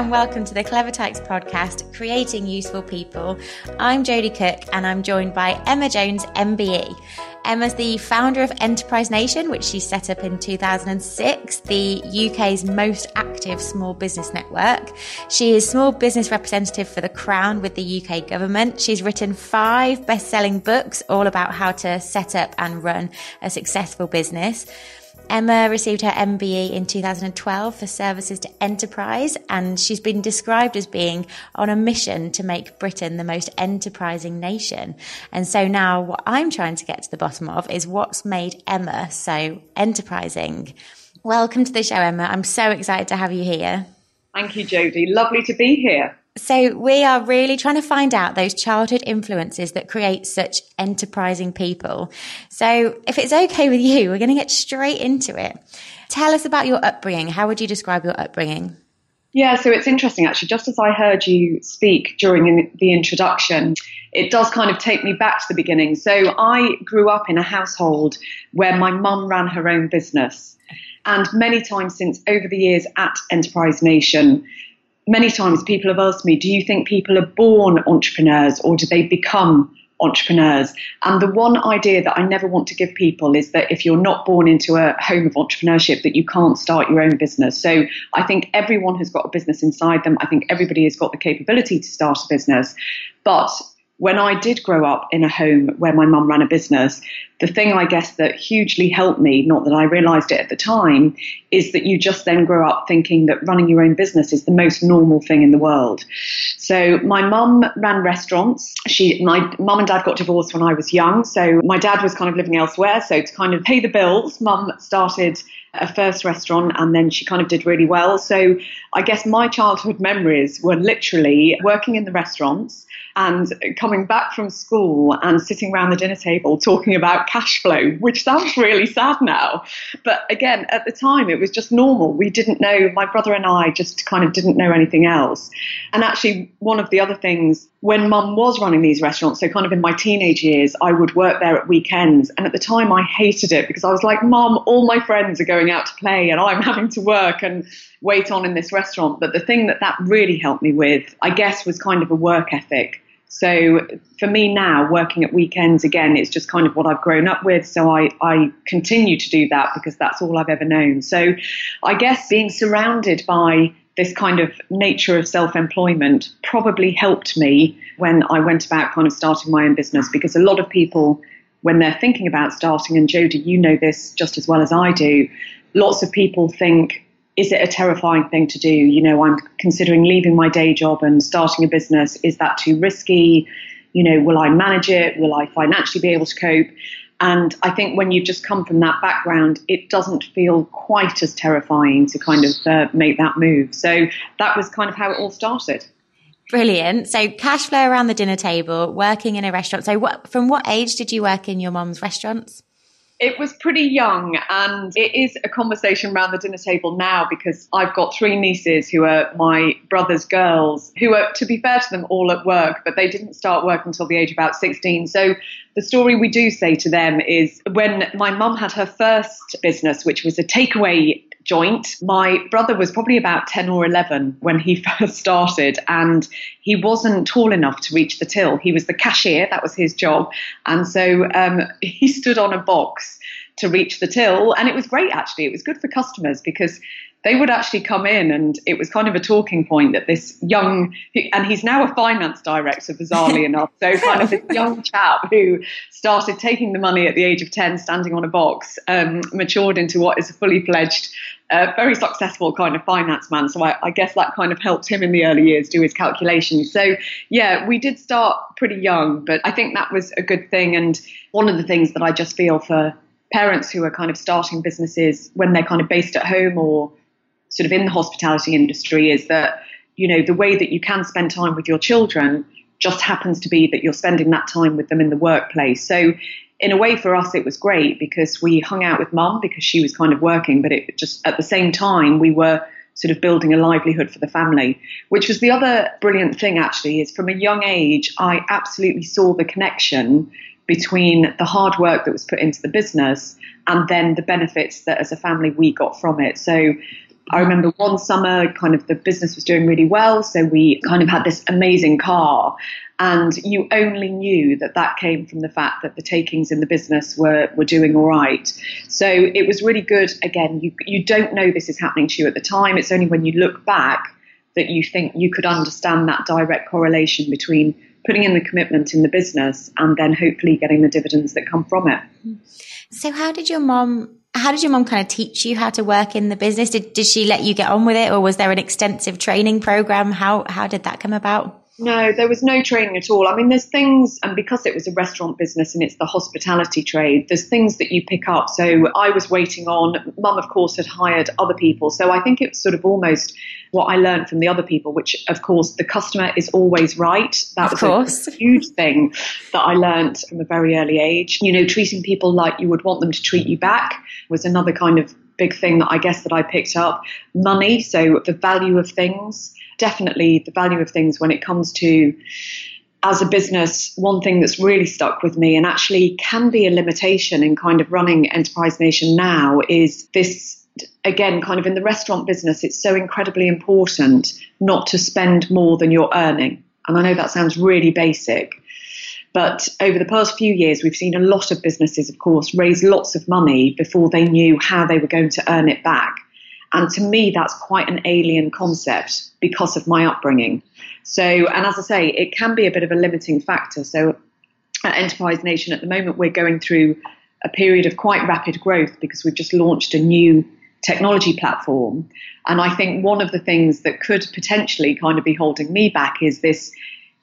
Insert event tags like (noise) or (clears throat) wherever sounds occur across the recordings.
and welcome to the Clever Tykes podcast, Creating Useful People. I'm Jodie Cook and I'm joined by Emma Jones, MBE. Emma's the founder of Enterprise Nation, which she set up in 2006, the UK's most active small business network. She is small business representative for the Crown with the UK government. She's written five best selling books all about how to set up and run a successful business. Emma received her MBE in 2012 for services to enterprise, and she's been described as being on a mission to make Britain the most enterprising nation. And so now, what I'm trying to get to the bottom of is what's made Emma so enterprising. Welcome to the show, Emma. I'm so excited to have you here. Thank you, Jodie. Lovely to be here. So, we are really trying to find out those childhood influences that create such enterprising people. So, if it's okay with you, we're going to get straight into it. Tell us about your upbringing. How would you describe your upbringing? Yeah, so it's interesting actually. Just as I heard you speak during the introduction, it does kind of take me back to the beginning. So, I grew up in a household where my mum ran her own business. And many times since over the years at Enterprise Nation, many times people have asked me, do you think people are born entrepreneurs or do they become entrepreneurs? And the one idea that I never want to give people is that if you're not born into a home of entrepreneurship, that you can't start your own business. So I think everyone has got a business inside them. I think everybody has got the capability to start a business. But when I did grow up in a home where my mum ran a business, the thing I guess that hugely helped me, not that I realized it at the time, is that you just then grow up thinking that running your own business is the most normal thing in the world. So my mum ran restaurants. She, my mum and dad got divorced when I was young. So my dad was kind of living elsewhere. So to kind of pay the bills, mum started a first restaurant and then she kind of did really well. So I guess my childhood memories were literally working in the restaurants and coming back from school and sitting around the dinner table talking about cash flow, which sounds really sad now. But again, at the time, it was just normal. We didn't know, my brother and I just kind of didn't know anything else. And actually, one of the other things, when mum was running these restaurants, so kind of in my teenage years, I would work there at weekends. And at the time, I hated it because I was like, Mum, all my friends are going out to play and I'm (laughs) having to work and wait on in this restaurant. But the thing that that really helped me with, I guess, was kind of a work ethic. So for me now, working at weekends again, it's just kind of what I've grown up with. So I, I continue to do that because that's all I've ever known. So I guess being surrounded by this kind of nature of self employment probably helped me when I went about kind of starting my own business because a lot of people, when they're thinking about starting, and Jodie, you know this just as well as I do, lots of people think, is it a terrifying thing to do? You know, I'm considering leaving my day job and starting a business. Is that too risky? You know, will I manage it? Will I financially be able to cope? And I think when you've just come from that background, it doesn't feel quite as terrifying to kind of uh, make that move. So that was kind of how it all started. Brilliant. So cash flow around the dinner table, working in a restaurant. So what, from what age did you work in your mom's restaurants? It was pretty young, and it is a conversation around the dinner table now because I've got three nieces who are my brother's girls, who are, to be fair to them, all at work, but they didn't start work until the age of about 16. So the story we do say to them is when my mum had her first business, which was a takeaway joint. My brother was probably about 10 or 11 when he (laughs) first started, and he wasn't tall enough to reach the till. He was the cashier, that was his job. And so um, (laughs) he stood on a box to reach the till. And it was great, actually. It was good for customers because they would actually come in and it was kind of a talking point that this young and he's now a finance director bizarrely (laughs) enough so kind of this young chap who started taking the money at the age of 10 standing on a box um, matured into what is a fully fledged uh, very successful kind of finance man so I, I guess that kind of helped him in the early years do his calculations so yeah we did start pretty young but i think that was a good thing and one of the things that i just feel for parents who are kind of starting businesses when they're kind of based at home or sort of in the hospitality industry is that, you know, the way that you can spend time with your children just happens to be that you're spending that time with them in the workplace. So, in a way, for us, it was great because we hung out with mum because she was kind of working, but it just at the same time, we were sort of building a livelihood for the family, which was the other brilliant thing actually is from a young age, I absolutely saw the connection between the hard work that was put into the business and then the benefits that as a family we got from it. So I remember one summer, kind of the business was doing really well. So we kind of had this amazing car. And you only knew that that came from the fact that the takings in the business were, were doing all right. So it was really good. Again, you, you don't know this is happening to you at the time. It's only when you look back that you think you could understand that direct correlation between putting in the commitment in the business and then hopefully getting the dividends that come from it. So how did your mom how did your mom kind of teach you how to work in the business? Did did she let you get on with it or was there an extensive training program? How how did that come about? No, there was no training at all. I mean, there's things, and because it was a restaurant business and it's the hospitality trade, there's things that you pick up. So I was waiting on, mum, of course, had hired other people. So I think it's sort of almost what I learned from the other people, which, of course, the customer is always right. That of was a (laughs) huge thing that I learned from a very early age. You know, treating people like you would want them to treat you back was another kind of big thing that I guess that I picked up. Money, so the value of things definitely the value of things when it comes to as a business, one thing that's really stuck with me and actually can be a limitation in kind of running Enterprise Nation now is this again, kind of in the restaurant business, it's so incredibly important not to spend more than you're earning. And I know that sounds really basic, but over the past few years, we've seen a lot of businesses, of course, raise lots of money before they knew how they were going to earn it back. And to me, that's quite an alien concept because of my upbringing. So, and as I say, it can be a bit of a limiting factor. So, at Enterprise Nation at the moment, we're going through a period of quite rapid growth because we've just launched a new technology platform. And I think one of the things that could potentially kind of be holding me back is this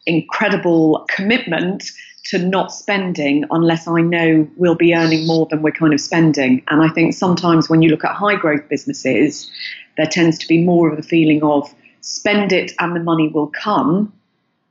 incredible commitment to not spending unless I know we'll be earning more than we're kind of spending. And I think sometimes when you look at high growth businesses, there tends to be more of the feeling of spend it and the money will come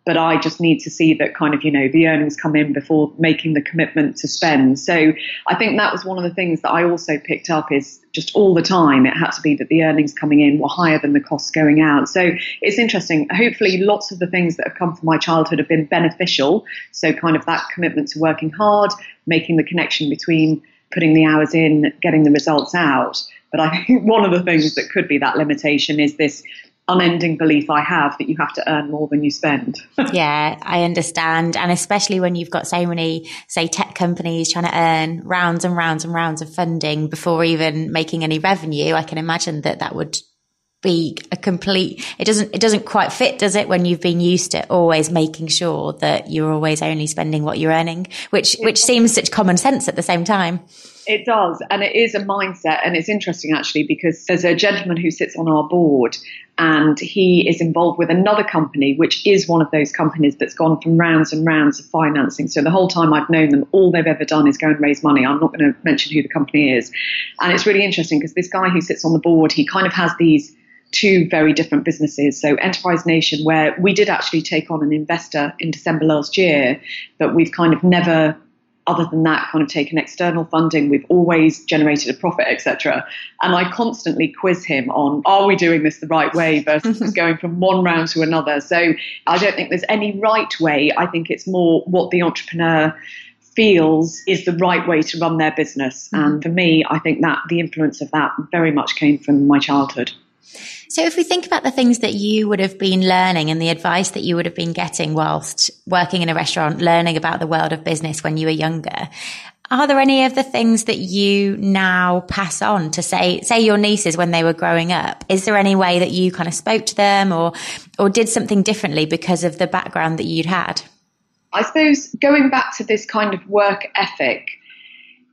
but I just need to see that kind of, you know, the earnings come in before making the commitment to spend. So I think that was one of the things that I also picked up is just all the time it had to be that the earnings coming in were higher than the costs going out. So it's interesting. Hopefully lots of the things that have come from my childhood have been beneficial. So kind of that commitment to working hard, making the connection between putting the hours in, getting the results out. But I think (laughs) one of the things that could be that limitation is this unending belief I have that you have to earn more than you spend. (laughs) yeah, I understand. And especially when you've got so many, say, tech companies trying to earn rounds and rounds and rounds of funding before even making any revenue, I can imagine that that would be a complete it doesn't it doesn't quite fit does it when you've been used to always making sure that you're always only spending what you're earning which which seems such common sense at the same time it does and it is a mindset and it's interesting actually because there's a gentleman who sits on our board and he is involved with another company, which is one of those companies that's gone from rounds and rounds of financing. So the whole time I've known them, all they've ever done is go and raise money. I'm not going to mention who the company is. And it's really interesting because this guy who sits on the board, he kind of has these two very different businesses. So Enterprise Nation, where we did actually take on an investor in December last year, but we've kind of never other than that, kind of taken external funding. We've always generated a profit, etc. And I constantly quiz him on, are we doing this the right way versus (laughs) going from one round to another? So I don't think there's any right way. I think it's more what the entrepreneur feels is the right way to run their business. Mm-hmm. And for me, I think that the influence of that very much came from my childhood. So if we think about the things that you would have been learning and the advice that you would have been getting whilst working in a restaurant, learning about the world of business when you were younger, are there any of the things that you now pass on to say, say your nieces when they were growing up? Is there any way that you kind of spoke to them or, or did something differently because of the background that you'd had? I suppose going back to this kind of work ethic,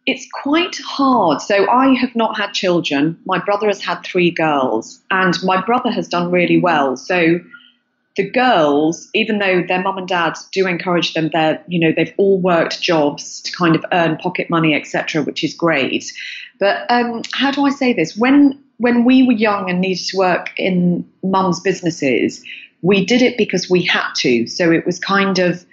it's quite hard. So I have not had children. My brother has had three girls, and my brother has done really well. So the girls, even though their mum and dad do encourage them, they're you know they've all worked jobs to kind of earn pocket money, etc., which is great. But um, how do I say this? When when we were young and needed to work in mum's businesses, we did it because we had to. So it was kind of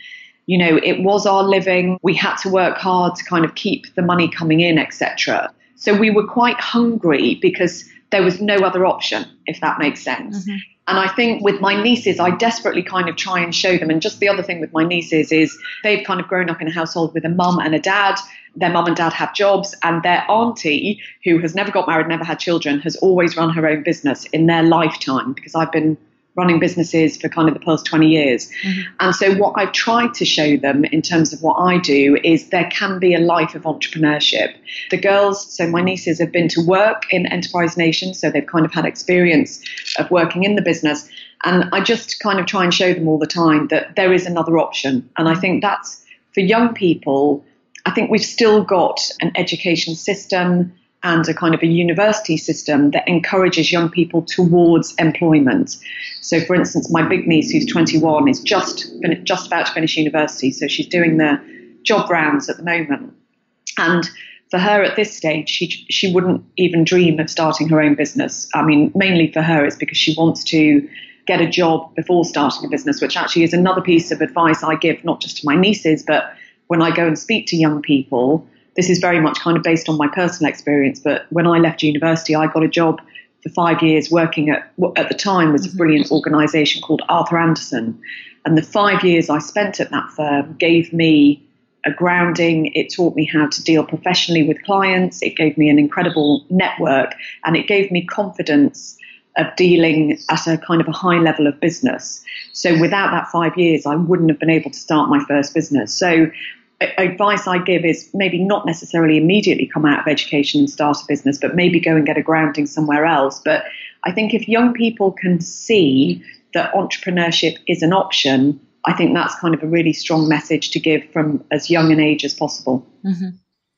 you know, it was our living. We had to work hard to kind of keep the money coming in, etc. So we were quite hungry because there was no other option, if that makes sense. Mm-hmm. And I think with my nieces, I desperately kind of try and show them. And just the other thing with my nieces is they've kind of grown up in a household with a mum and a dad. their mum and dad have jobs, and their auntie, who has never got married, never had children, has always run her own business in their lifetime because I've been running businesses for kind of the past 20 years. Mm-hmm. And so, what I've tried to show them in terms of what I do is there can be a life of entrepreneurship. The girls, so my nieces have been to work in Enterprise Nation, so they've kind of had experience of working in the business. And I just kind of try and show them all the time that there is another option. And I think that's for young people, I think we've still got an education system and a kind of a university system that encourages young people towards employment. So, for instance, my big niece, who's 21, is just just about to finish university, so she's doing the job rounds at the moment. And for her at this stage, she she wouldn't even dream of starting her own business. I mean, mainly for her, it's because she wants to get a job before starting a business, which actually is another piece of advice I give, not just to my nieces, but when I go and speak to young people this is very much kind of based on my personal experience. But when I left university, I got a job for five years working at what at the time was a brilliant mm-hmm. organisation called Arthur Andersen. And the five years I spent at that firm gave me a grounding. It taught me how to deal professionally with clients. It gave me an incredible network and it gave me confidence of dealing at a kind of a high level of business. So without that five years, I wouldn't have been able to start my first business. So advice I give is maybe not necessarily immediately come out of education and start a business, but maybe go and get a grounding somewhere else. But I think if young people can see that entrepreneurship is an option, I think that's kind of a really strong message to give from as young an age as possible. Mm-hmm.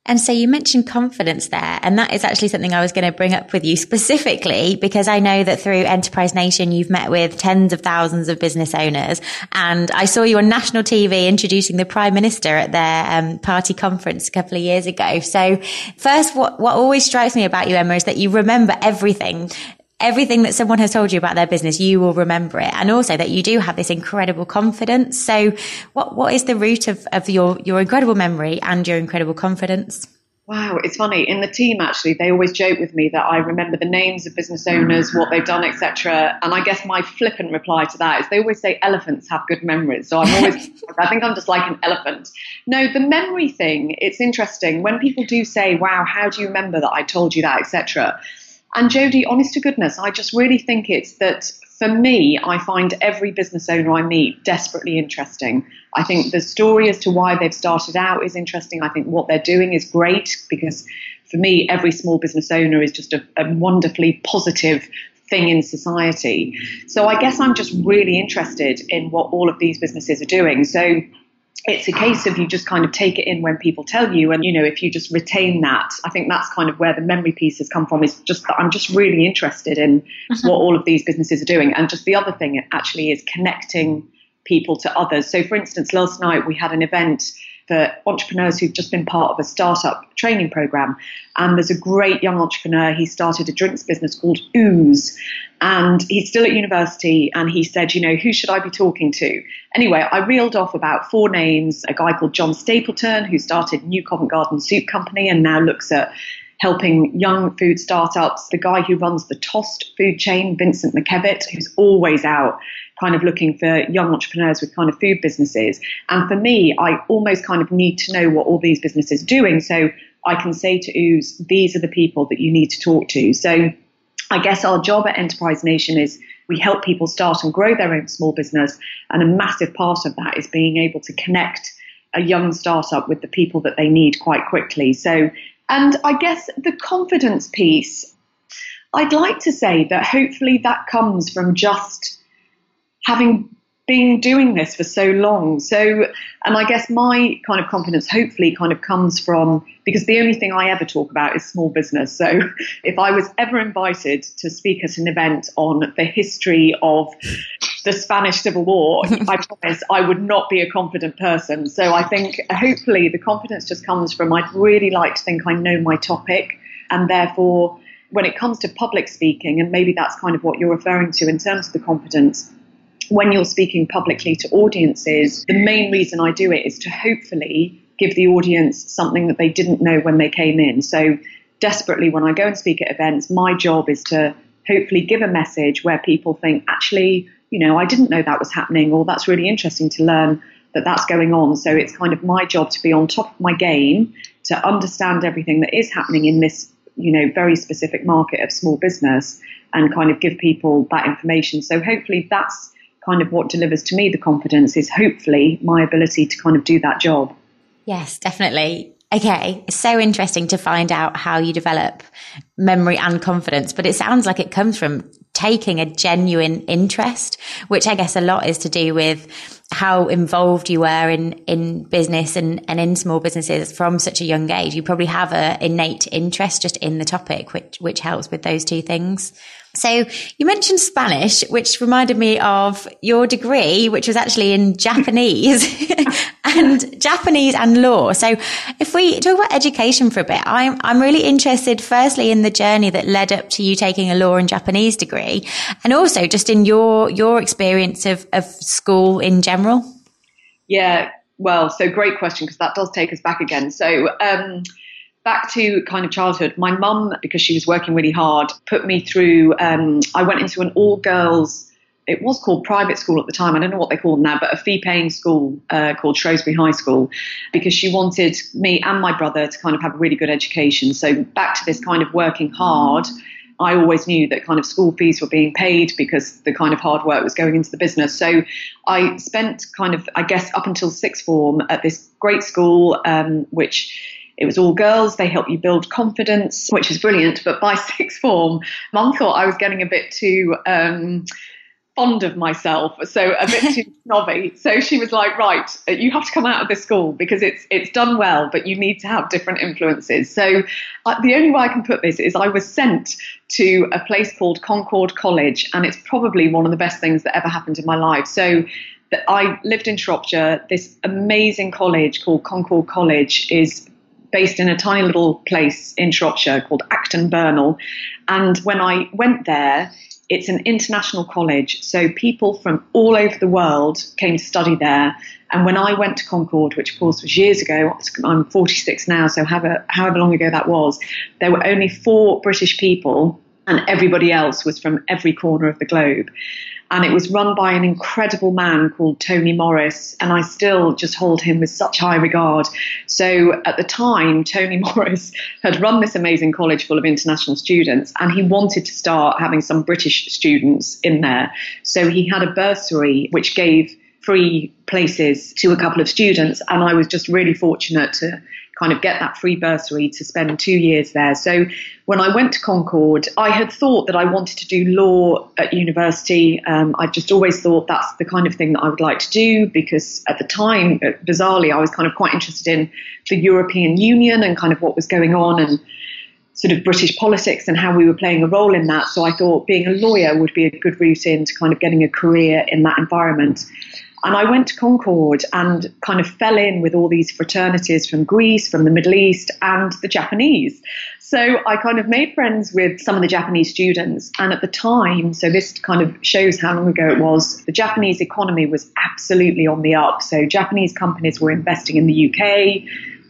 And so you mentioned confidence there. And that is actually something I was going to bring up with you specifically because I know that through Enterprise Nation, you've met with tens of thousands of business owners. And I saw you on national TV introducing the prime minister at their um, party conference a couple of years ago. So first, what, what always strikes me about you, Emma, is that you remember everything everything that someone has told you about their business, you will remember it. And also that you do have this incredible confidence. So what, what is the root of, of your, your incredible memory and your incredible confidence? Wow, it's funny. In the team, actually, they always joke with me that I remember the names of business owners, what they've done, etc. And I guess my flippant reply to that is they always say elephants have good memories. So I'm always, (laughs) I think I'm just like an elephant. No, the memory thing, it's interesting. When people do say, wow, how do you remember that I told you that, etc. And Jodie, honest to goodness, I just really think it's that for me, I find every business owner I meet desperately interesting. I think the story as to why they've started out is interesting. I think what they're doing is great because for me, every small business owner is just a, a wonderfully positive thing in society. So I guess I'm just really interested in what all of these businesses are doing. So it's a case of you just kind of take it in when people tell you. And you know if you just retain that i think that's kind of where the memory pieces come from is just that i'm just really interested in uh-huh. what all of these businesses are doing. And just the other thing actually is connecting people to others. So for instance last night we had an event for entrepreneurs who've just been part of a startup training program. And there's a great young entrepreneur. He started a drinks business called Ooze. And he's still at university. And he said, you know, who should I be talking to? Anyway, I reeled off about four names a guy called John Stapleton, who started New Covent Garden Soup Company and now looks at helping young food startups. The guy who runs the Tossed food chain, Vincent McKevitt, who's always out kind of looking for young entrepreneurs with kind of food businesses. And for me, I almost kind of need to know what all these businesses are doing. So I can say to Ooze, these are the people that you need to talk to. So I guess our job at Enterprise Nation is we help people start and grow their own small business. And a massive part of that is being able to connect a young startup with the people that they need quite quickly. So, and I guess the confidence piece, I'd like to say that hopefully that comes from just having been doing this for so long. So, and I guess my kind of confidence hopefully kind of comes from because the only thing I ever talk about is small business. So, (laughs) if I was ever invited to speak at an event on the history of the Spanish Civil War, (laughs) I promise I would not be a confident person. So, I think hopefully the confidence just comes from I'd really like to think I know my topic and therefore when it comes to public speaking, and maybe that's kind of what you're referring to in terms of the confidence, when you're speaking publicly to audiences, the main reason I do it is to hopefully give the audience something that they didn't know when they came in. So, desperately, when I go and speak at events, my job is to hopefully give a message where people think, actually, you know, I didn't know that was happening, or that's really interesting to learn that that's going on. So, it's kind of my job to be on top of my game to understand everything that is happening in this, you know, very specific market of small business and kind of give people that information. So hopefully that's kind of what delivers to me the confidence is hopefully my ability to kind of do that job. Yes, definitely. Okay, so interesting to find out how you develop memory and confidence, but it sounds like it comes from taking a genuine interest, which I guess a lot is to do with how involved you were in, in business and, and in small businesses from such a young age. You probably have an innate interest just in the topic, which, which helps with those two things. So you mentioned Spanish, which reminded me of your degree, which was actually in (laughs) Japanese (laughs) and Japanese and law. So if we talk about education for a bit, I'm, I'm really interested firstly in the journey that led up to you taking a law and Japanese degree and also just in your, your experience of, of school in general. Yeah. Well, so great question because that does take us back again. So, um, back to kind of childhood, my mum, because she was working really hard, put me through. Um, I went into an all girls. It was called private school at the time. I don't know what they call now, but a fee paying school uh, called Shrewsbury High School because she wanted me and my brother to kind of have a really good education. So, back to this kind of working hard. I always knew that kind of school fees were being paid because the kind of hard work was going into the business. So I spent kind of, I guess, up until sixth form at this great school, um, which it was all girls. They help you build confidence, which is brilliant. But by (laughs) sixth form, mum thought I was getting a bit too um, fond of myself, so a bit too (laughs) snobby. So she was like, "Right, you have to come out of this school because it's it's done well, but you need to have different influences." So uh, the only way I can put this is I was sent to a place called Concord College, and it's probably one of the best things that ever happened in my life. So I lived in Shropshire. This amazing college called Concord College is based in a tiny little place in Shropshire called Acton Burnell. And when I went there, it's an international college, so people from all over the world came to study there. And when I went to Concord, which of course was years ago, I'm 46 now, so however, however long ago that was, there were only four British people, and everybody else was from every corner of the globe and it was run by an incredible man called Tony Morris, and I still just hold him with such high regard. So at the time, Tony (laughs) Morris had run this amazing college full of international students, and he wanted to start having some British students in there. So he had a bursary which gave free places to a couple of students, and I was just really fortunate to kind of get that free bursary to spend two years there. So when I went to Concord, I had thought that I wanted to do law at university. Um, I just always thought that's the kind of thing that I would like to do because at the time, uh, bizarrely, I was kind of quite interested in the European Union and kind of what was going on and sort of British politics and how we were playing a role in that. So I thought being a lawyer would be a good route into kind of getting a career in that environment. And I went to Concord and kind of fell in with all these fraternities from Greece, from the Middle East, and the Japanese. So I kind of made friends with some of the Japanese students. And at the time, so this kind of shows how long ago it was, the Japanese economy was absolutely on the up. So Japanese companies were investing in the UK.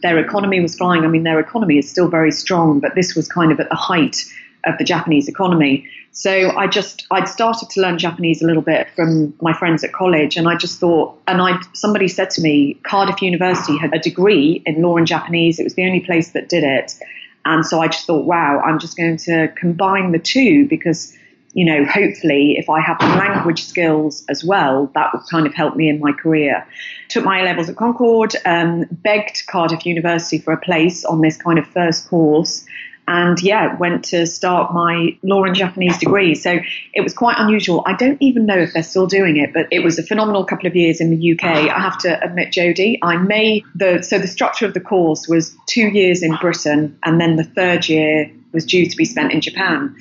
Their economy was flying. I mean, their economy is still very strong, but this was kind of at the height of the Japanese economy. So I just I'd started to learn Japanese a little bit from my friends at college, and I just thought, and I somebody said to me, Cardiff University had a degree in law and Japanese. It was the only place that did it, and so I just thought, wow, I'm just going to combine the two because. You know, hopefully, if I have the language skills as well, that would kind of help me in my career. Took my A levels at Concord, um, begged Cardiff University for a place on this kind of first course, and yeah, went to start my law and Japanese degree. So it was quite unusual. I don't even know if they're still doing it, but it was a phenomenal couple of years in the UK. I have to admit, Jodie, I may the so the structure of the course was two years in Britain, and then the third year was due to be spent in Japan.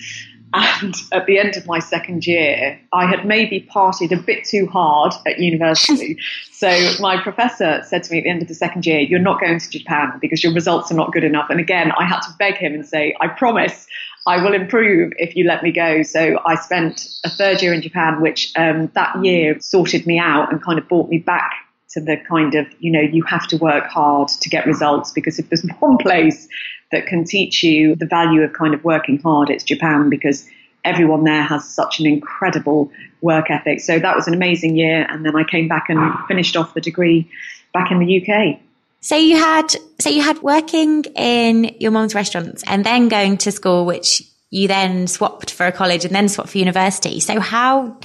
And at the end of my second year, I had maybe partied a bit too hard at university. (laughs) so my professor said to me at the end of the second year, You're not going to Japan because your results are not good enough. And again, I had to beg him and say, I promise I will improve if you let me go. So I spent a third year in Japan, which um, that year sorted me out and kind of brought me back to the kind of, you know, you have to work hard to get results because if there's (laughs) one place that can teach you the value of kind of working hard, it's Japan because everyone there has such an incredible work ethic. So that was an amazing year. And then I came back and finished off the degree back in the UK. So you had, so you had working in your mom's restaurants and then going to school, which you then swapped for a college and then swapped for university. So how,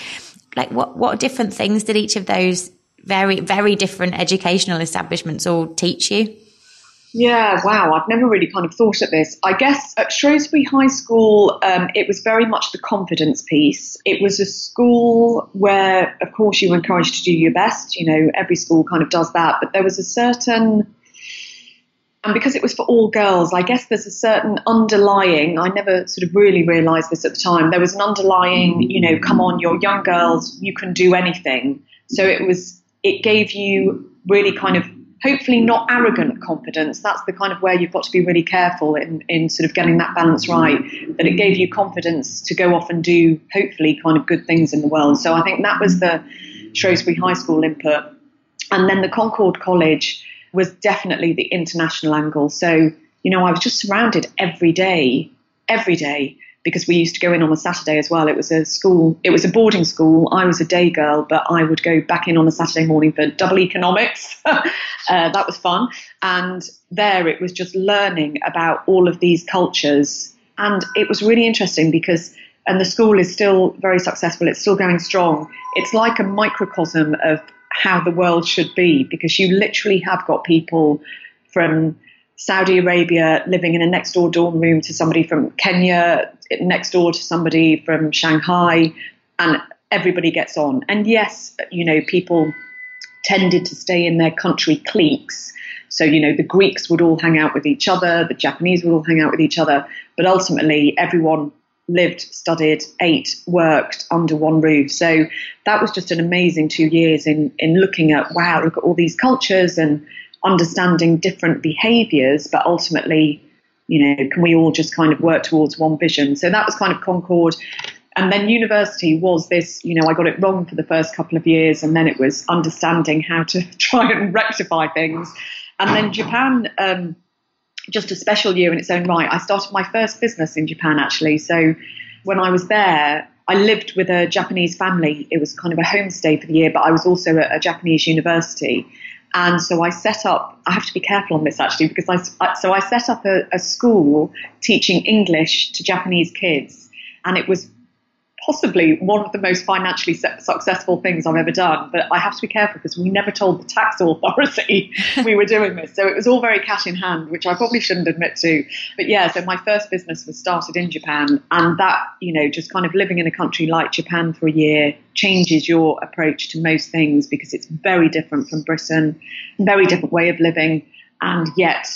like what, what different things did each of those very, very different educational establishments all teach you? Yeah, wow. I've never really kind of thought of this. I guess at Shrewsbury High School, um, it was very much the confidence piece. It was a school where, of course, you were encouraged to do your best. You know, every school kind of does that. But there was a certain, and because it was for all girls, I guess there's a certain underlying, I never sort of really realized this at the time. There was an underlying, you know, come on, you're young girls, you can do anything. So it was, it gave you really kind of hopefully not arrogant confidence. That's the kind of where you've got to be really careful in, in sort of getting that balance right. That it gave you confidence to go off and do hopefully kind of good things in the world. So I think that was the Shrewsbury High School input. And then the Concord College was definitely the international angle. So, you know, I was just surrounded every day, every day because we used to go in on a Saturday as well. It was a school, it was a boarding school. I was a day girl, but I would go back in on a Saturday morning for double economics. (laughs) uh, that was fun. And there it was just learning about all of these cultures. And it was really interesting because, and the school is still very successful, it's still going strong. It's like a microcosm of how the world should be because you literally have got people from Saudi Arabia living in a next door dorm room to somebody from Kenya, next door to somebody from Shanghai, and everybody gets on. And yes, you know, people tended to stay in their country cliques. So, you know, the Greeks would all hang out with each other, the Japanese would all hang out with each other, but ultimately everyone lived, studied, ate, worked under one roof. So that was just an amazing two years in, in looking at, wow, look at all these cultures and understanding different behaviors, but ultimately, you know, can we all just kind of work towards one vision? So that was kind of Concord. And then university was this, you know, I got it wrong for the first couple of years, and then it was understanding how to (laughs) try and rectify things. And then Japan, um, just a special year in its own right. I started my first business in Japan actually. So when I was there, I lived with a Japanese family. It was kind of a homestay for the year, but I was also at a Japanese university. And so I set up, I have to be careful on this actually, because I, so I set up a, a school teaching English to Japanese kids. And it was possibly one of the most financially successful things I've ever done. But I have to be careful because we never told the tax (laughs) authority (laughs) we were doing this. So it was all very cash in hand, which I probably shouldn't admit to. But yeah, so my first business was started in Japan. And that, you know, just kind of living in a country like Japan for a year changes your approach to most things because it's very different from Britain, very different way of living. And yet,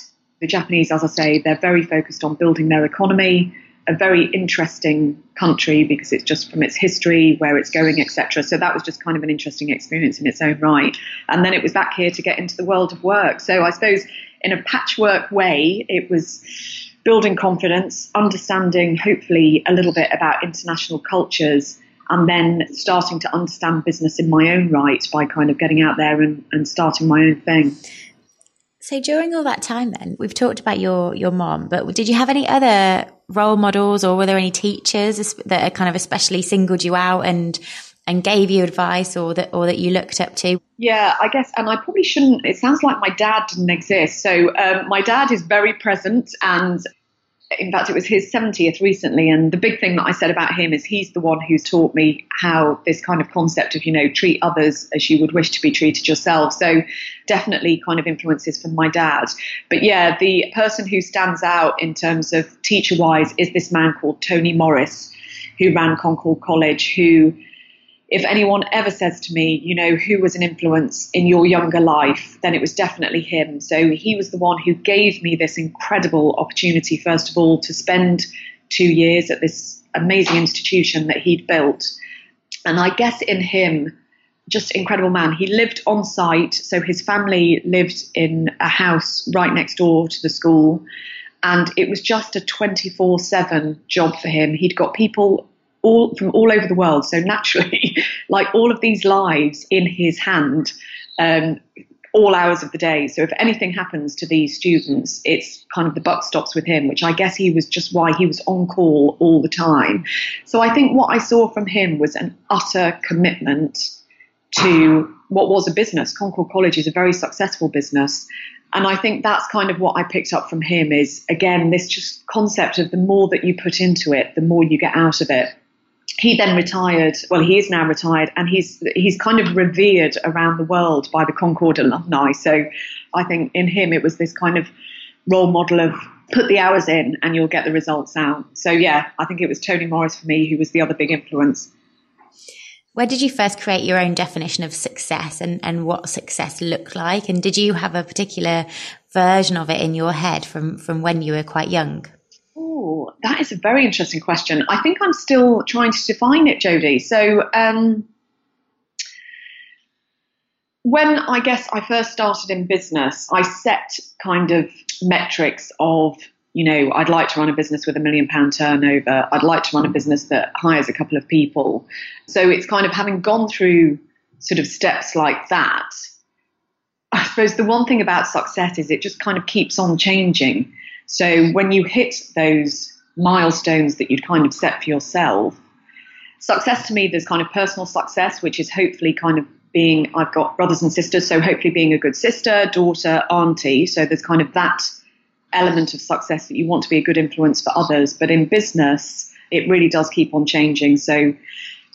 the Japanese, as I say, they're very focused on building their economy a very interesting country because it's just from its history, where it's going, etc. So that was just kind of an interesting experience in its own right. And then it was back here to get into the world of work. So I suppose in a patchwork way, it was building confidence, understanding hopefully a little bit about international cultures, and then starting to understand business in my own right by kind of getting out there and, and starting my own thing. So during all that time then, we've talked about your your mom, but did you have any other role models or were there any teachers that kind of especially singled you out and and gave you advice or that or that you looked up to? Yeah, I guess, and I probably shouldn't. It sounds like my dad didn't exist. So um, my dad is very present, and in fact, it was his 70th recently. And the big thing that I said about him is he's the one who's taught me how this kind of concept of, you know, treat others as you would wish to be treated yourself. So definitely kind of influences from my dad. But yeah, the person who stands out in terms of teacher wise is this man called Tony Morris, who ran Concord College, who if anyone ever says to me, you know, who was an influence in your younger life, then it was definitely him. So he was the one who gave me this incredible opportunity, first of all, to spend two years at this amazing institution that he'd built. And I guess in him, just incredible man. He lived on site, so his family lived in a house right next door to the school. And it was just a 24 7 job for him. He'd got people all from all over the world. So naturally, (laughs) like all of these lives in his hand, um, all hours of the day. So if anything happens to these students, it's kind of the buck stops with him, which I guess he was just why he was on call all the time. So I think what I saw from him was an utter commitment to what was a business. Concord College is a very successful business. And I think that's kind of what I picked up from him is again, this just concept of the more that you put into it, the more you get out of it. He then retired. Well, he is now retired, and he's he's kind of revered around the world by the Concord alumni. So, I think in him it was this kind of role model of put the hours in and you'll get the results out. So yeah, I think it was Tony Morris for me who was the other big influence. Where did you first create your own definition of success and, and what success looked like? And did you have a particular version of it in your head from, from when you were quite young? Oh, that is a very interesting question. I think I'm still trying to define it, Jodie. So, um, when I guess I first started in business, I set kind of metrics of you know, I'd like to run a business with a million pound turnover. I'd like to run a business that hires a couple of people. So it's kind of having gone through sort of steps like that. I suppose the one thing about success is it just kind of keeps on changing. So when you hit those milestones that you'd kind of set for yourself, success to me, there's kind of personal success, which is hopefully kind of being, I've got brothers and sisters, so hopefully being a good sister, daughter, auntie. So there's kind of that element of success that you want to be a good influence for others. But in business, it really does keep on changing. So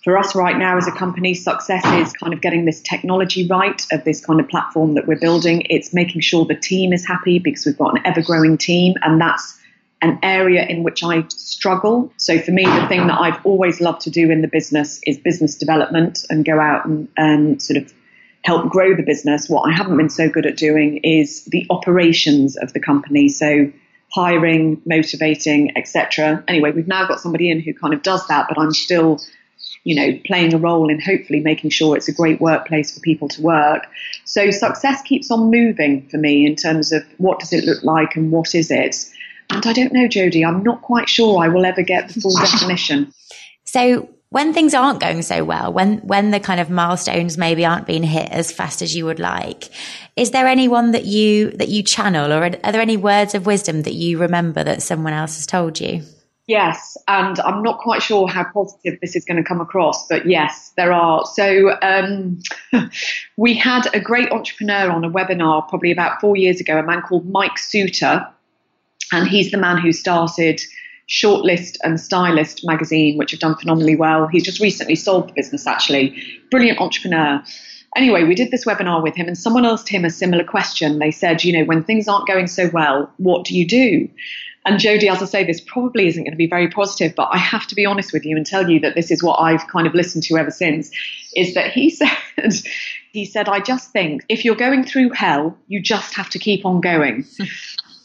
for us right now as a company, success is kind of getting this technology right of this kind of platform that we're building. It's making sure the team is happy because we've got an ever growing team and that's an area in which I struggle. So for me, the thing that I've always loved to do in the business is business development and go out and, and sort of help grow the business. What I haven't been so good at doing is the operations of the company. So hiring, motivating, etc. Anyway, we've now got somebody in who kind of does that, but I'm still, you know, playing a role in hopefully making sure it's a great workplace for people to work. So success keeps on moving for me in terms of what does it look like and what is it. And I don't know, Jodie, I'm not quite sure I will ever get the full (laughs) definition. So when things aren't going so well, when when the kind of milestones maybe aren't being hit as fast as you would like, is there anyone that you that you channel, or are there any words of wisdom that you remember that someone else has told you? Yes, and I'm not quite sure how positive this is going to come across, but yes, there are. So um, (laughs) we had a great entrepreneur on a webinar probably about four years ago, a man called Mike Soutar, and he's the man who started Shortlist and Stylist magazine, which have done phenomenally well. He's just recently sold the business, actually. Brilliant entrepreneur. Anyway, we did this webinar with him, and someone asked him a similar question. They said, You know, when things aren't going so well, what do you do? And Jodie, as I say, this probably isn't going to be very positive, but I have to be honest with you and tell you that this is what I've kind of listened to ever since. Is that he (laughs) said, he said, I just think if you're going through hell, you just have to keep on going. (laughs)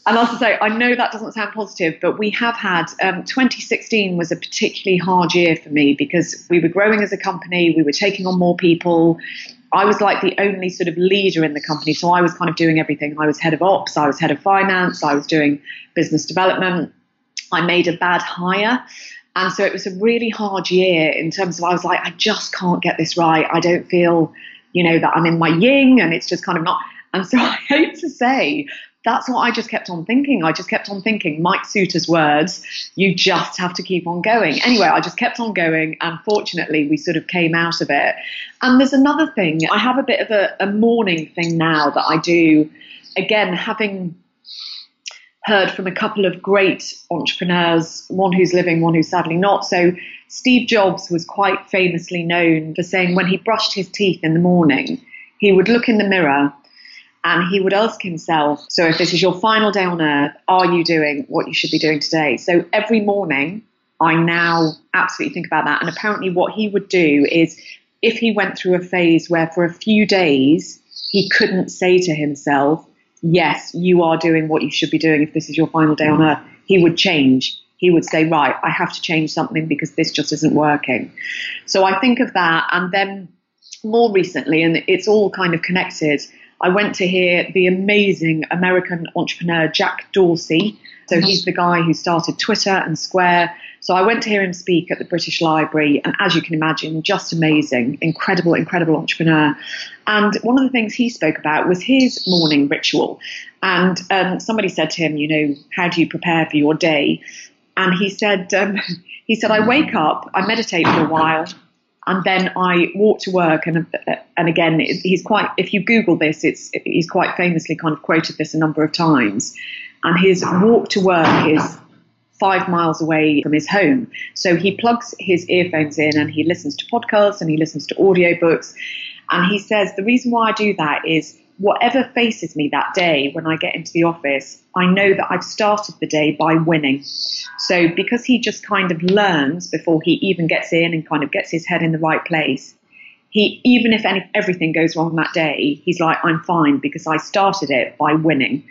And as I say, I know that doesn't sound positive, but we have had um, 2016 was a particularly hard year for me because we were growing as a company, we were taking on more people. I was like the only sort of leader in the company, so I was kind of doing everything. I was head of ops, I was head of finance, I was doing business development. I made a bad hire. And so it was a really hard year in terms of I was like, I just can't get this right. I don't feel, you know, that I'm in my ying and it's just kind of not. And so (laughs) I hate to say, that's what I just kept on thinking. I just kept on thinking, Mike Soutar's words, you just have to keep on going. Anyway, I just kept on going, and fortunately, we sort of came out of it. And there's another thing, I have a bit of a, a morning thing now that I do, again, having heard from a couple of great entrepreneurs, one who's living, one who's sadly not. So, Steve Jobs was quite famously known for saying when he brushed his teeth in the morning, he would look in the mirror and he would ask himself, So, if this is your final day on earth, are you doing what you should be doing today? So, every morning, I now absolutely think about that. And apparently, what he would do is if he went through a phase where for a few days he couldn't say to himself, Yes, you are doing what you should be doing if this is your final day on earth, he would change. He would say, Right, I have to change something because this just isn't working. So, I think of that. And then more recently, and it's all kind of connected. I went to hear the amazing American entrepreneur Jack Dorsey. So he's the guy who started Twitter and Square. So I went to hear him speak at the British Library, and as you can imagine, just amazing, incredible, incredible entrepreneur. And one of the things he spoke about was his morning ritual. And um, somebody said to him, you know, how do you prepare for your day? And he said, um, (laughs) he said, I wake up, I meditate for a while, and then I walk to work, and and again, he's quite. If you Google this, it's he's quite famously kind of quoted this a number of times, and his walk to work is five miles away from his home. So he plugs his earphones in and he listens to podcasts and he listens to audiobooks, and he says the reason why I do that is whatever faces me that day when I get into the office, I know that I've started the day by winning. So because he just kind of learns before he even gets in and kind of gets his head in the right place, he even if any, everything goes wrong that day, he's like, I'm fine because I started it by winning.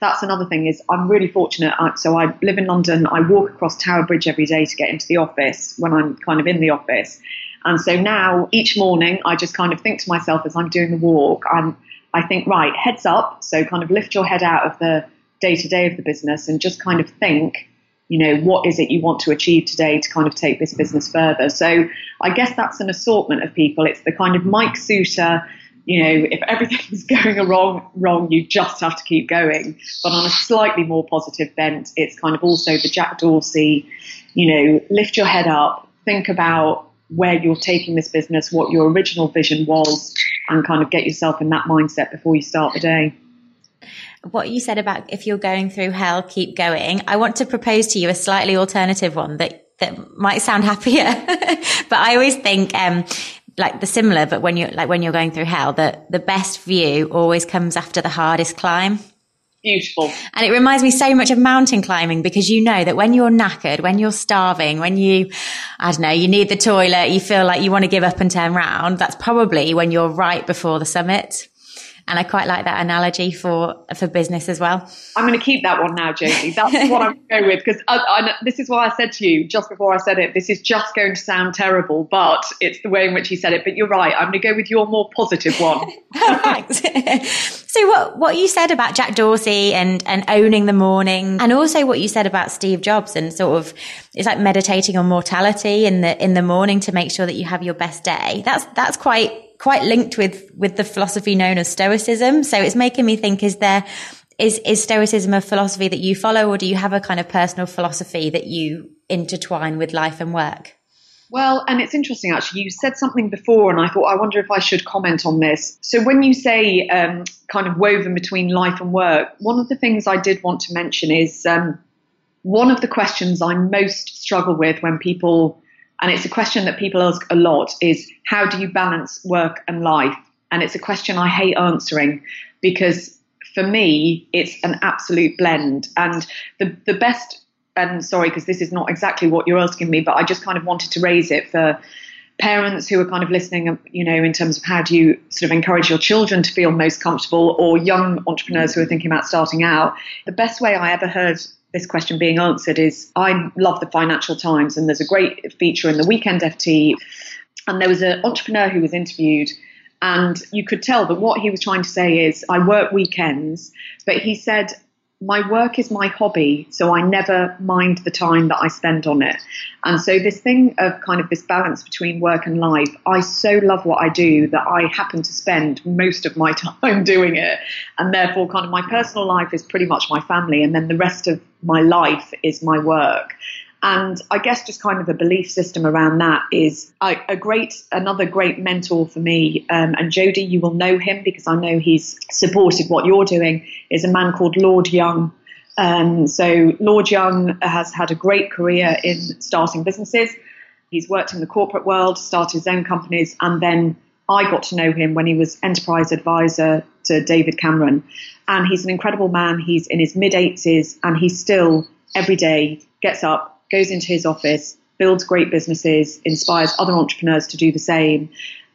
That's another thing is I'm really fortunate. So I live in London. I walk across Tower Bridge every day to get into the office when I'm kind of in the office. And so now each morning I just kind of think to myself as I'm doing the walk, I'm I think, right, heads up. So kind of lift your head out of the day to day of the business and just kind of think, you know, what is it you want to achieve today to kind of take this business further? So I guess that's an assortment of people. It's the kind of Mike Soutar, you know, if everything's (laughs) going wrong, wrong, you just have to keep going. But on a slightly more positive bent, it's kind of also the Jack Dorsey, you know, lift your head up, think about where you're taking this business, what your original vision was, and kind of get yourself in that mindset before you start the day. What you said about if you're going through hell, keep going. I want to propose to you a slightly alternative one that, that might sound (laughs) happier, but I always think, um, like the similar, but when you're like when you're going through hell, that the best view always comes after the hardest climb. Beautiful. And it reminds me so much of mountain climbing because you know that when you're knackered, when you're starving, when you, I don't know, you need the toilet, you feel like you want to give up and turn around, that's probably when you're right before the summit. And I quite like that analogy for for business as well. I'm going to keep that one now, Jodie. That's what I'm going with because this is why I said to you just before I said it. This is just going to sound terrible, but it's the way in which he said it. But you're right. I'm going to go with your more positive one. (laughs) so what what you said about Jack Dorsey and and owning the morning, and also what you said about Steve Jobs and sort of it's like meditating on mortality in the in the morning to make sure that you have your best day. That's that's quite quite linked with with the philosophy known as Stoicism. So it's making me think: is there is is Stoicism a philosophy that you follow, or do you have a kind of personal philosophy that you intertwine with life and work? Well, and it's interesting actually. You said something before, and I thought I wonder if I should comment on this. So when you say um, kind of woven between life and work, one of the things I did want to mention is um, one of the questions I most struggle with when people and it's a question that people ask a lot is how do you balance work and life? And it's a question I hate answering because for me, it's an absolute blend. And the, the best, and sorry, because this is not exactly what you're asking me, but I just kind of wanted to raise it for parents who are kind of listening, you know, in terms of how do you sort of encourage your children to feel most comfortable or young entrepreneurs who are thinking about starting out. The best way I ever heard this question being answered is I love the Financial Times, and there's a great feature in the Weekend FT. And there was an entrepreneur who was interviewed, and you could tell that what he was trying to say is, I work weekends, but he said, my work is my hobby, so I never mind the time that I spend on it. And so this thing of kind of this balance between work and life, I so love what I do that I happen to spend most of my (laughs) time doing it. And therefore kind of my personal life is pretty much my family and then the rest of my life is my work. And I guess just kind of a belief system around that is a, a great, another great mentor for me. Um, and Jodie, you will know him because I know he's supported what you're doing. Is a man called Lord Young. Um, so Lord Young has had a great career in starting businesses. He's worked in the corporate world, started his own companies, and then I got to know him when he was enterprise advisor to David Cameron. And he's an incredible man. He's in his mid 80s and he still every day gets up, goes into his office, builds great businesses, inspires other entrepreneurs to do the same.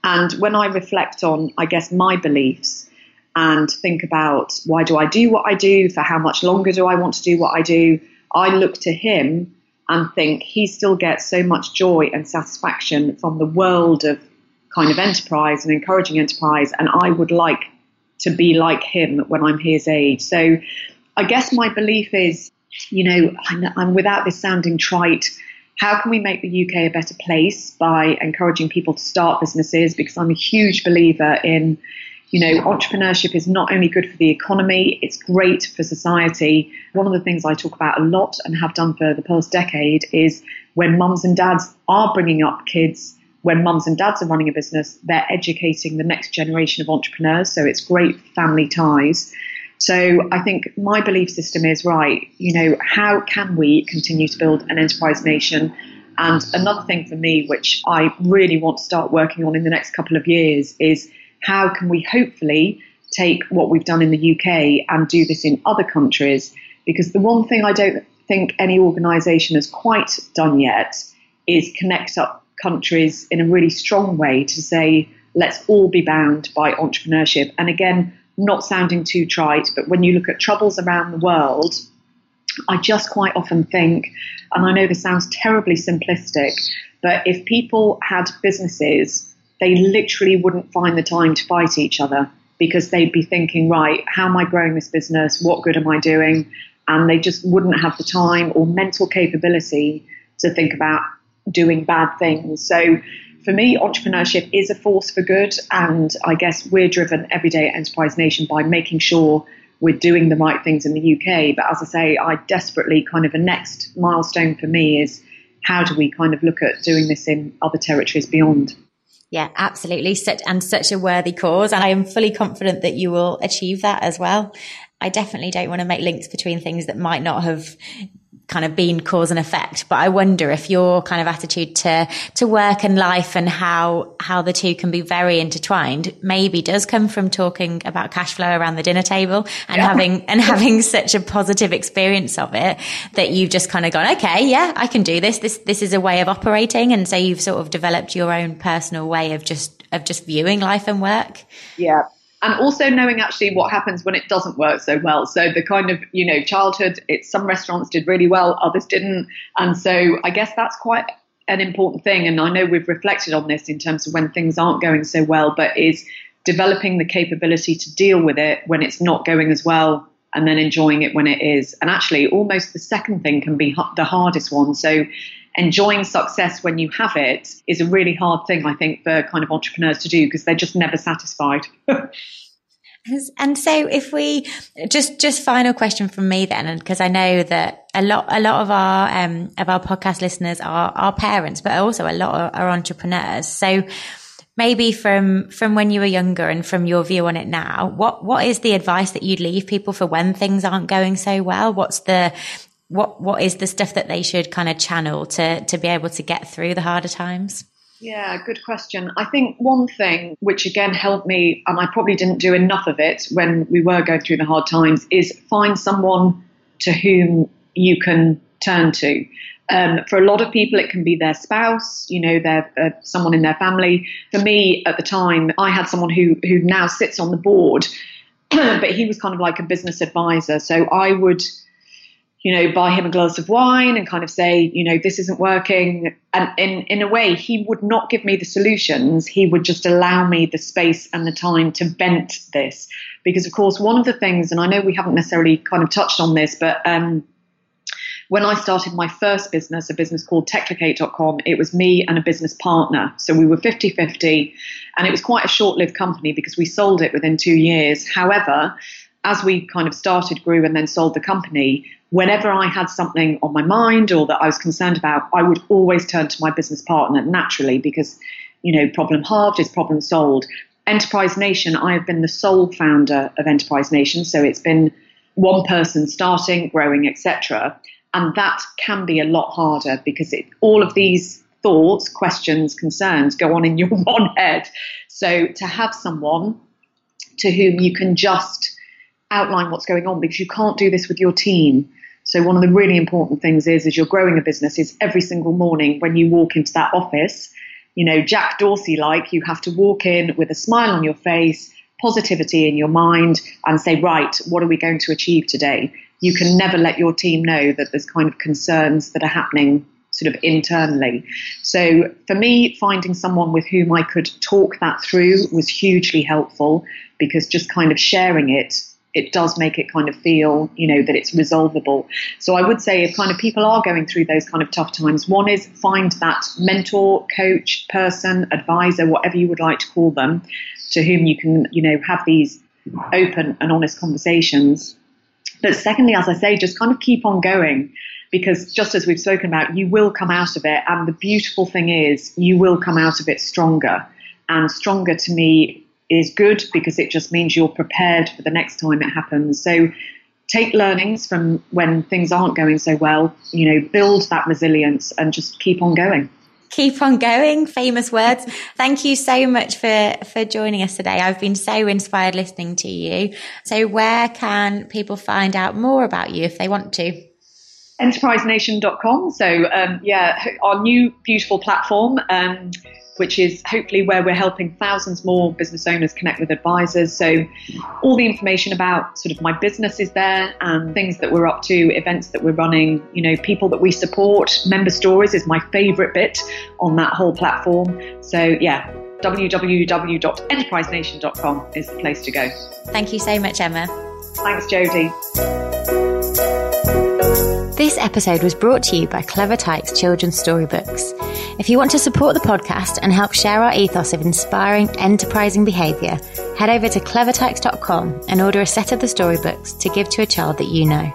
And when I reflect on, I guess, my beliefs and think about why do I do what I do, for how much longer do I want to do what I do, I look to him and think he still gets so much joy and satisfaction from the world of kind of enterprise and encouraging enterprise. And I would like to be like him when I'm his age. So I guess my belief is you know, I'm, without this sounding trite, how can we make the UK a better place by encouraging people to start businesses? Because I'm a huge believer in, you know, entrepreneurship is not only good for the economy, it's great for society. One of the things I talk about a lot and have done for the past decade is when mums and dads are bringing up kids when mums and dads are running a business, they're educating the next generation of entrepreneurs. So it's great for family ties. So I think my belief system is right. You know, how can we continue to build an enterprise nation? And another thing for me, which I really want to start working on in the next couple of years, is how can we hopefully take what we've done in the UK and do this in other countries? Because the one thing I don't think any organisation has quite done yet is connect up countries in a really strong way to say, let's all be bound by entrepreneurship. And again, not sounding too trite, but when you look at troubles around the world, I just quite often think, and I know this sounds terribly simplistic, but if people had businesses, they literally wouldn't find the time to fight each other because they'd be thinking, right, how am I growing this business? What good am I doing? And they just wouldn't have the time or mental capability to think about doing bad things. So for me, entrepreneurship is a force for good. And I guess we're driven every day at Enterprise Nation by making sure we're doing the right things in the UK. But as I say, I desperately kind of a next milestone for me is how do we kind of look at doing this in other territories beyond? Yeah, absolutely. Such and such a worthy cause. And I am fully confident that you will achieve that as well. I definitely don't want to make links between things that might not have kind of been cause and effect. But I wonder if your kind of attitude to, to work and life and how, how the two can be very intertwined maybe does come from talking about cash flow around the dinner table and yeah. having, and (laughs) having such a positive experience of it that you've just kind of gone, okay, yeah, I can do this. This, this is a way of operating. And so you've sort of developed your own personal way of just, of just viewing life and work. Yeah and also knowing actually what happens when it doesn't work so well. So the kind of you know childhood, it's some restaurants did really well, others didn't, and so I guess that's quite an important thing. And I know we've reflected on this in terms of when things aren't going so well, but is developing the capability to deal with it when it's not going as well and then enjoying it when it is. And actually, almost the second thing can be the hardest one. So, enjoying success when you have it is a really hard thing, I think, for kind of entrepreneurs to do because they're just never satisfied. (laughs) And so if we just, just final question from me then, because I know that a lot, a lot of our, um, of our podcast listeners are, are parents, but also a lot are entrepreneurs. So maybe from, from when you were younger and from your view on it now, what, what is the advice that you'd leave people for when things aren't going so well? What's the, what what is the stuff that they should kind of channel to to be able to get through the harder times? Yeah, good question. I think one thing which again helped me, and I probably didn't do enough of it when we were going through the hard times, is find someone to whom you can turn to. Um, for a lot of people, it can be their spouse, you know, their uh, someone in their family. For me, at the time, I had someone who who now sits on the board, (clears throat) but he was kind of like a business advisor. So I would you know, buy him a glass of wine and kind of say, you know, this isn't working. And in, in a way, he would not give me the solutions. He would just allow me the space and the time to vent this. Because, of course, one of the things, and I know we haven't necessarily kind of touched on this, but um, when I started my first business, a business called techlocate.com, it was me and a business partner. So we were 50 50, and it was quite a short lived company because we sold it within two years. However, as we kind of started, grew, and then sold the company, whenever I had something on my mind or that I was concerned about, I would always turn to my business partner naturally because, you know, problem halved is problem solved. Enterprise Nation, I have been the sole founder of Enterprise Nation, so it's been one person starting, growing, etc. And that can be a lot harder because it, all of these thoughts, questions, concerns go on in your (laughs) one head. So to have someone to whom you can just outline what's going on because you can't do this with your team. So one of the really important things is, as you're growing a business, is every single morning when you walk into that office, you know, Jack Dorsey like, you have to walk in with a smile on your face, positivity in your mind, and say, right, what are we going to achieve today? You can never let your team know that there's kind of concerns that are happening sort of internally. So for me, finding someone with whom I could talk that through was hugely helpful because just kind of sharing it it does make it kind of feel, you know, that it's resolvable. So I would say if kind of people are going through those kind of tough times, one is find that mentor, coach, person, advisor, whatever you would like to call them, to whom you can, you know, have these open and honest conversations. But secondly, as I say, just kind of keep on going. because just as we've spoken about, you will come out of it. And the beautiful thing is, you will come out of it stronger. And stronger to me is good because it just means you're prepared for the next time it happens. So take learnings from when things aren't going so well, you know, build that resilience and just keep on going. Keep on going, famous words. Thank you so much for, for joining us today. I've been so inspired listening to you. So where can people find out more about you if they want to? enterprisenation.com. So, um, yeah, our new beautiful platform. Um, which is hopefully where we're helping thousands more business owners connect with advisors. So, all the information about sort of my business is there and things that we're up to, events that we're running, you know, people that we support. Member stories is my favorite bit on that whole platform. So, yeah, www.enterprisenation.com is the place to go. Thank you so much, Emma. Thanks, Jodie. This episode was brought to you by Clever Tykes Children's Storybooks. If you want to support the podcast and help share our ethos of inspiring, enterprising behaviour, head over to clevertykes.com and order a set of the storybooks to give to a child that you know.